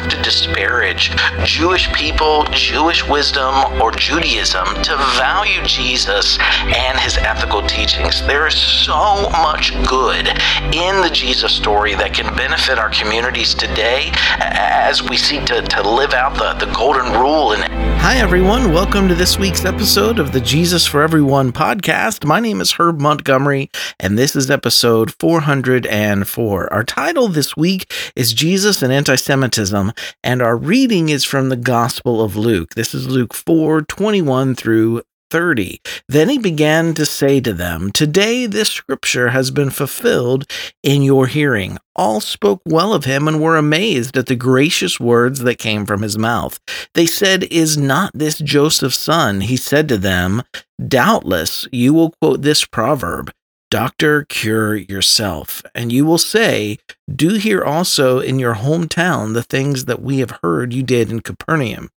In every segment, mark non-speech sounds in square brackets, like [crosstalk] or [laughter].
have to disparage Jewish people, Jewish wisdom, or Judaism to value Jesus and his ethical teachings. There is so much good in the Jesus story that can benefit our communities today as we seek to, to live out the, the golden rule. And Hi, everyone. Welcome to this week's episode of the Jesus for Everyone podcast. My name is Herb Montgomery, and this is episode 404. Our title this week is Jesus and Anti Semitism, and our reading is from the Gospel of Luke. This is Luke 4 21 through 30. Then he began to say to them, Today this scripture has been fulfilled in your hearing. All spoke well of him and were amazed at the gracious words that came from his mouth. They said, Is not this Joseph's son? He said to them, Doubtless you will quote this proverb Doctor, cure yourself. And you will say, Do here also in your hometown the things that we have heard you did in Capernaum.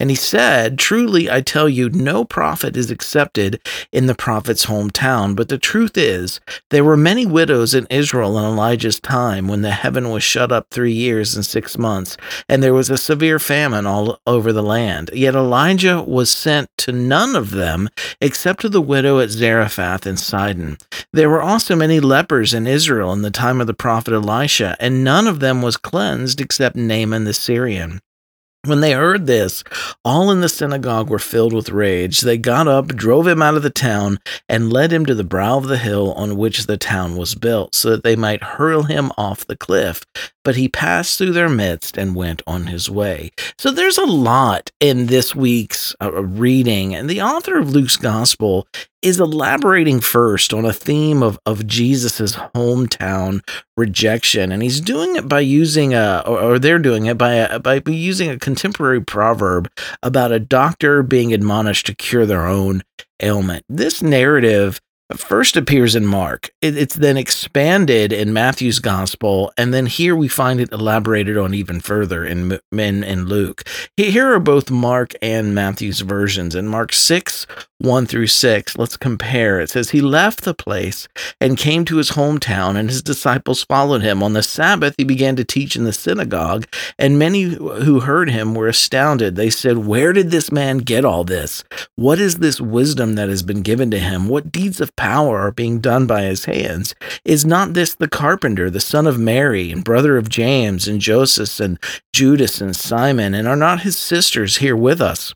And he said, Truly I tell you, no prophet is accepted in the prophet's hometown. But the truth is, there were many widows in Israel in Elijah's time when the heaven was shut up three years and six months, and there was a severe famine all over the land. Yet Elijah was sent to none of them except to the widow at Zarephath in Sidon. There were also many lepers in Israel in the time of the prophet Elisha, and none of them was cleansed except Naaman the Syrian. When they heard this, all in the synagogue were filled with rage. They got up, drove him out of the town, and led him to the brow of the hill on which the town was built, so that they might hurl him off the cliff. But he passed through their midst and went on his way. So there's a lot in this week's uh, reading, and the author of Luke's gospel is elaborating first on a theme of, of Jesus's hometown rejection. And he's doing it by using a, or, or they're doing it by, a, by using a contemporary proverb about a doctor being admonished to cure their own ailment. This narrative first appears in Mark. It, it's then expanded in Matthew's gospel, and then here we find it elaborated on even further in, in, in Luke. Here are both Mark and Matthew's versions. In Mark 6, 1 through 6, let's compare. It says, He left the place and came to his hometown, and his disciples followed him. On the Sabbath, he began to teach in the synagogue, and many who heard him were astounded. They said, Where did this man get all this? What is this wisdom that has been given to him? What deeds of power are being done by his hands. Is not this the carpenter, the son of Mary, and brother of James, and Joseph, and Judas, and Simon? And are not his sisters here with us?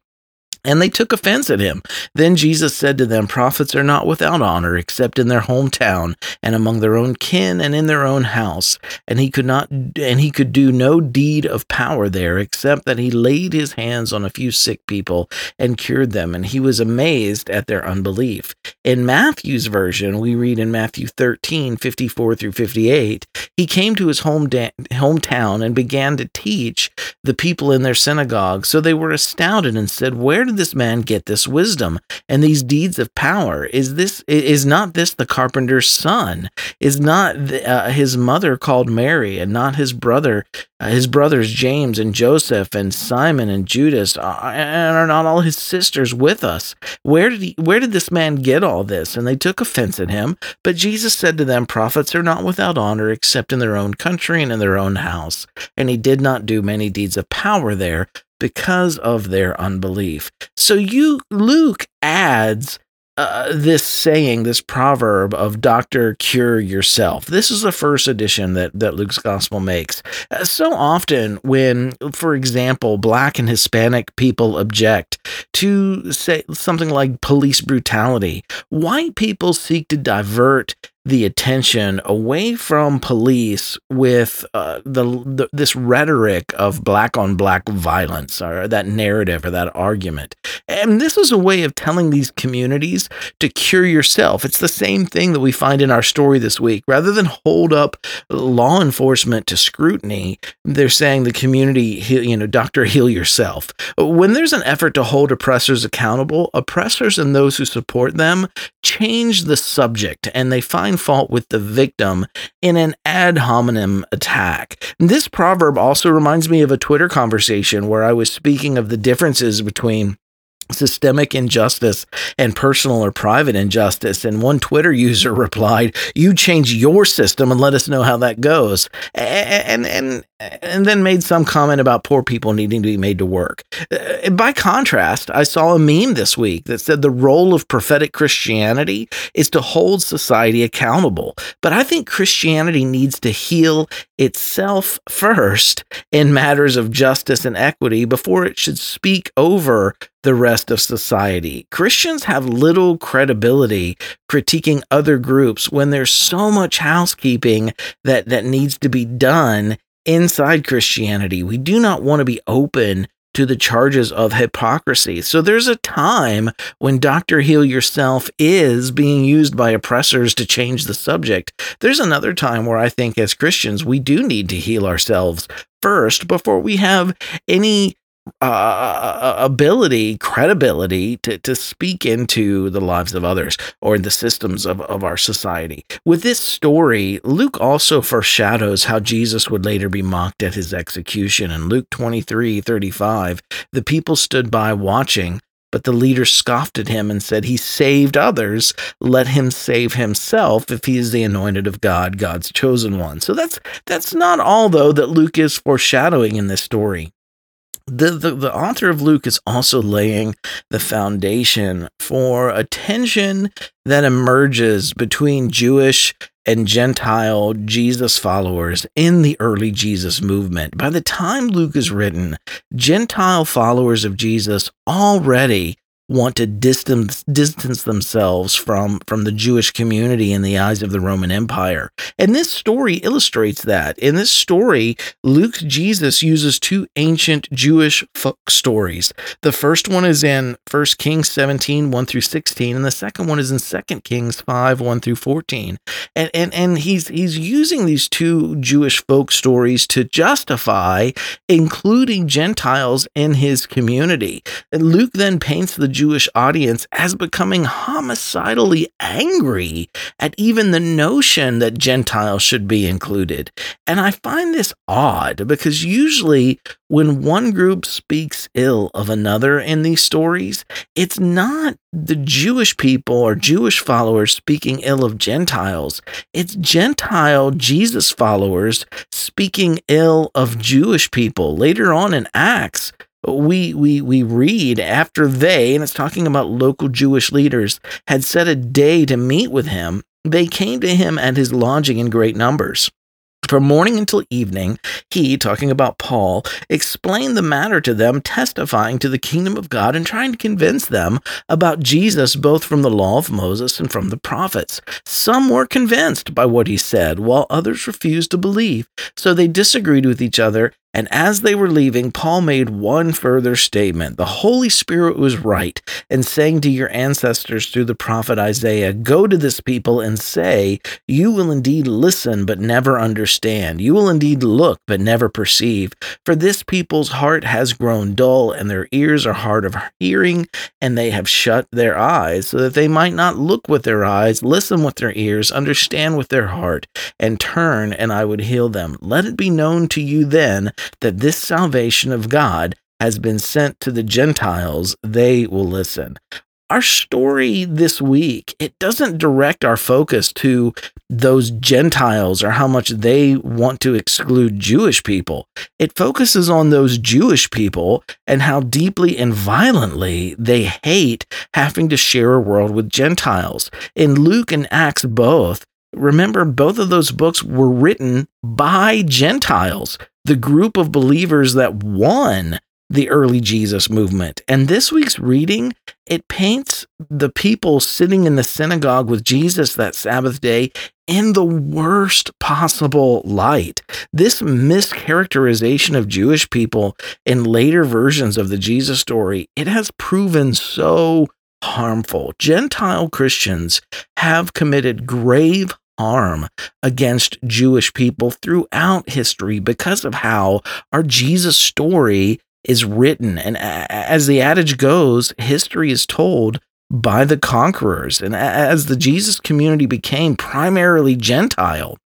And they took offense at him. Then Jesus said to them, Prophets are not without honor except in their hometown and among their own kin and in their own house. And he could not and he could do no deed of power there except that he laid his hands on a few sick people and cured them. And he was amazed at their unbelief. In Matthew's version, we read in Matthew 13, 54 through 58, he came to his home da- hometown and began to teach the people in their synagogue. So they were astounded and said, Where did this man get this wisdom and these deeds of power? Is this is not this the carpenter's son? Is not the, uh, his mother called Mary and not his brother, uh, his brothers James and Joseph and Simon and Judas, uh, and are not all his sisters with us? Where did he? Where did this man get all this? And they took offense at him. But Jesus said to them, Prophets are not without honor except in their own country and in their own house. And he did not do many deeds of power there because of their unbelief. So you Luke adds uh, this saying, this proverb of "Doctor, cure yourself." This is the first edition that that Luke's gospel makes. Uh, so often, when, for example, Black and Hispanic people object to say something like police brutality, white people seek to divert the attention away from police with uh, the, the, this rhetoric of black on black violence or that narrative or that argument. And this is a way of telling these communities to cure yourself. It's the same thing that we find in our story this week. Rather than hold up law enforcement to scrutiny, they're saying the community, you know, doctor, heal yourself. When there's an effort to hold oppressors accountable, oppressors and those who support them change the subject and they find find fault with the victim in an ad hominem attack. This proverb also reminds me of a Twitter conversation where I was speaking of the differences between systemic injustice and personal or private injustice. And one Twitter user [laughs] replied, "You change your system and let us know how that goes." And and and then made some comment about poor people needing to be made to work. Uh, by contrast, I saw a meme this week that said the role of prophetic Christianity is to hold society accountable. But I think Christianity needs to heal itself first in matters of justice and equity before it should speak over the rest of society. Christians have little credibility critiquing other groups when there's so much housekeeping that, that needs to be done inside Christianity. We do not want to be open to the charges of hypocrisy. So there's a time when Dr. Heal Yourself is being used by oppressors to change the subject. There's another time where I think as Christians, we do need to heal ourselves first before we have any uh, ability, credibility to, to speak into the lives of others or in the systems of, of our society. With this story, Luke also foreshadows how Jesus would later be mocked at his execution. In Luke 23 35, the people stood by watching. But the leader scoffed at him and said, He saved others. Let him save himself if he is the anointed of God, God's chosen one. So that's that's not all though that Luke is foreshadowing in this story the, the, the author of Luke is also laying the foundation for a tension that emerges between Jewish and Gentile Jesus followers in the early Jesus movement. By the time Luke is written, Gentile followers of Jesus already want to distance distance themselves from from the Jewish community in the eyes of the Roman Empire. And this story illustrates that. In this story, Luke's Jesus uses two ancient Jewish folk stories. The first one is in 1 Kings 17, 1 through 16, and the second one is in 2 Kings 5, 1 through 14. And and and he's he's using these two Jewish folk stories to justify including Gentiles in his community. And Luke then paints the Jewish audience as becoming homicidally angry at even the notion that Gentiles should be included. And I find this odd because usually when one group speaks ill of another in these stories, it's not the Jewish people or Jewish followers speaking ill of Gentiles. It's Gentile Jesus followers speaking ill of Jewish people. Later on in Acts, we we we read after they and it's talking about local Jewish leaders had set a day to meet with him they came to him at his lodging in great numbers from morning until evening, he, talking about Paul, explained the matter to them, testifying to the kingdom of God and trying to convince them about Jesus both from the law of Moses and from the prophets. Some were convinced by what he said, while others refused to believe. So they disagreed with each other and as they were leaving, Paul made one further statement. The Holy Spirit was right in saying to your ancestors through the prophet Isaiah, Go to this people and say, You will indeed listen, but never understand. You will indeed look, but never perceive. For this people's heart has grown dull, and their ears are hard of hearing, and they have shut their eyes, so that they might not look with their eyes, listen with their ears, understand with their heart, and turn, and I would heal them. Let it be known to you then that this salvation of God has been sent to the Gentiles, they will listen. Our story this week, it doesn't direct our focus to those Gentiles or how much they want to exclude Jewish people. It focuses on those Jewish people and how deeply and violently they hate having to share a world with Gentiles. In Luke and Acts both, remember both of those books were written by Gentiles the group of believers that won the early Jesus movement. And this week's reading, it paints the people sitting in the synagogue with Jesus that Sabbath day in the worst possible light. This mischaracterization of Jewish people in later versions of the Jesus story, it has proven so harmful. Gentile Christians have committed grave harm against Jewish people throughout history because of how our Jesus story is written. And as the adage goes, history is told by the conquerors. And as the Jesus community became primarily Gentile,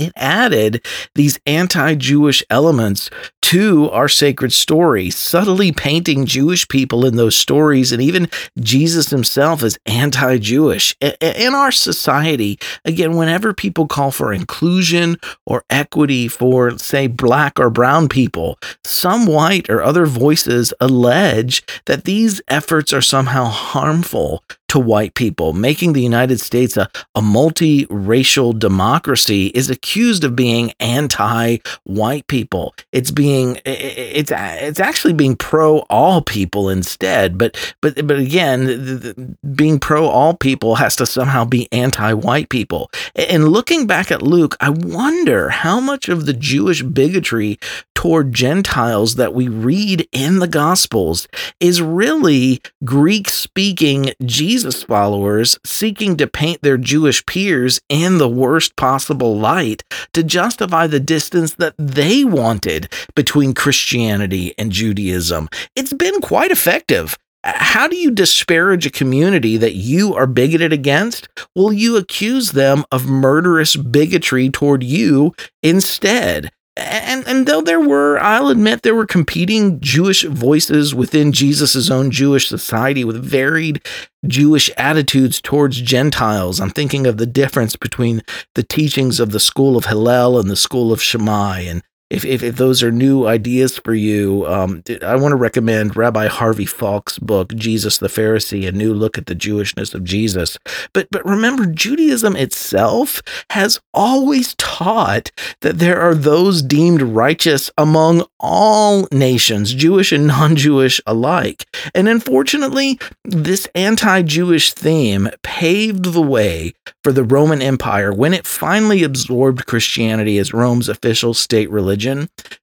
it added these anti Jewish elements to our sacred story, subtly painting Jewish people in those stories and even Jesus himself as anti Jewish. In our society, again, whenever people call for inclusion or equity for, say, black or brown people, some white or other voices allege that these efforts are somehow harmful to white people, making the United States a, a multiracial democracy, is accused of being anti-white people. It's being it's it's actually being pro all people instead. But but but again, the, the, being pro all people has to somehow be anti-white people. And looking back at Luke, I wonder how much of the Jewish bigotry toward Gentiles that we read in the Gospels is really Greek speaking Jesus followers seeking to paint their Jewish peers in the worst possible light to justify the distance that they wanted between Christianity and Judaism. It's been quite effective. How do you disparage a community that you are bigoted against? Will you accuse them of murderous bigotry toward you instead and and though there were i'll admit there were competing jewish voices within jesus' own jewish society with varied jewish attitudes towards gentiles. I'm thinking of the difference between the teachings of the school of hillel and the school of shammai and if, if, if, those are new ideas for you, um, I want to recommend Rabbi Harvey Falk's book, Jesus the Pharisee, a new look at the Jewishness of Jesus. But, but remember, Judaism itself has always taught that there are those deemed righteous among all nations, Jewish and non Jewish alike. And unfortunately, this anti Jewish theme paved the way for the Roman Empire when it finally absorbed Christianity as Rome's official state religion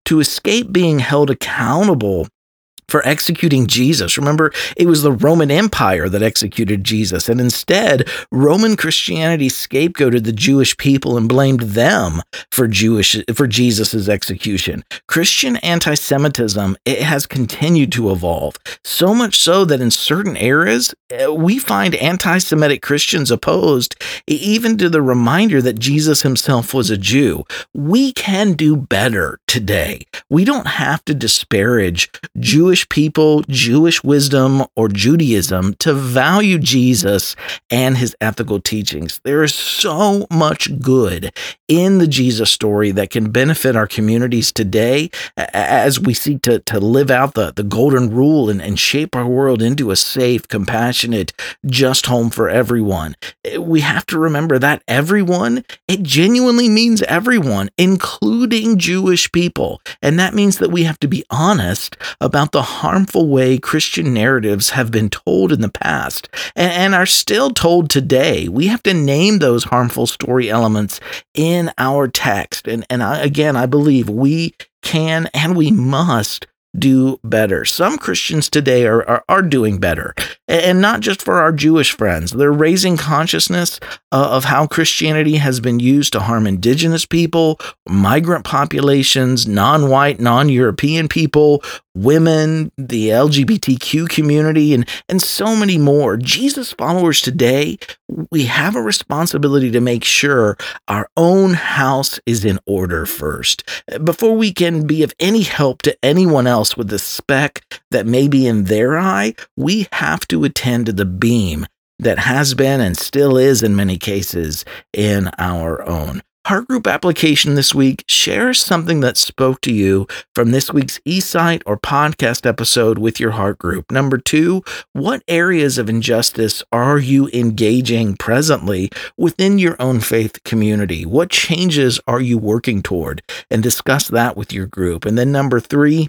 to escape being held accountable for executing Jesus. Remember, it was the Roman Empire that executed Jesus, and instead, Roman Christianity scapegoated the Jewish people and blamed them for Jewish for Jesus's execution. Christian anti-Semitism it has continued to evolve, so much so that in certain eras, eh, we find anti-Semitic Christians opposed even to the reminder that Jesus himself was a Jew. We can do better today. We don't have to disparage Jewish Jewish people, Jewish wisdom, or Judaism to value Jesus and his ethical teachings. There is so much good in the Jesus story that can benefit our communities today as we seek to, to live out the, the golden rule and, and shape our world into a safe, compassionate, just home for everyone. Eh, we have to remember that everyone, it genuinely means everyone, including Jewish people. And that means that we have to be honest about the harmful way Christian narratives have been told in the past and, are still told today. We have to name those harmful story elements in our text. And, and I, again, I believe we can and we must do better. Some Christians today are, are, are, doing better, and not just for our Jewish friends. They're raising consciousness uh, of how Christianity has been used to harm indigenous people, migrant populations, non white, non European people, women, the LGBTQ community, and, and so many more. Jesus followers today, we have a responsibility to make sure our own house is in order first before we can be of any help to anyone else with the speck that may be in their eye. We have to attend to the beam that has been and still is in many cases in our own. Heart Group application this week shares something that spoke to you from this week's eSight or podcast episode with your Heart Group. Number two, what areas of injustice are you engaging presently within your own faith community? What changes are you working toward? And discuss that with your group. And then number three,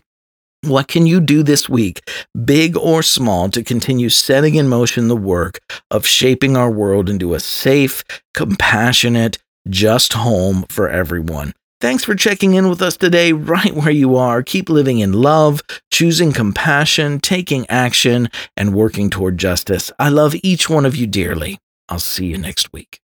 what can you do this week, big or small, to continue setting in motion the work of shaping our world into a safe, compassionate, just home for everyone. Thanks for checking in with us today, [laughs] right where you are. Keep living in love, choosing compassion, taking action, and working toward justice. I love each one of you dearly. I'll see you next week.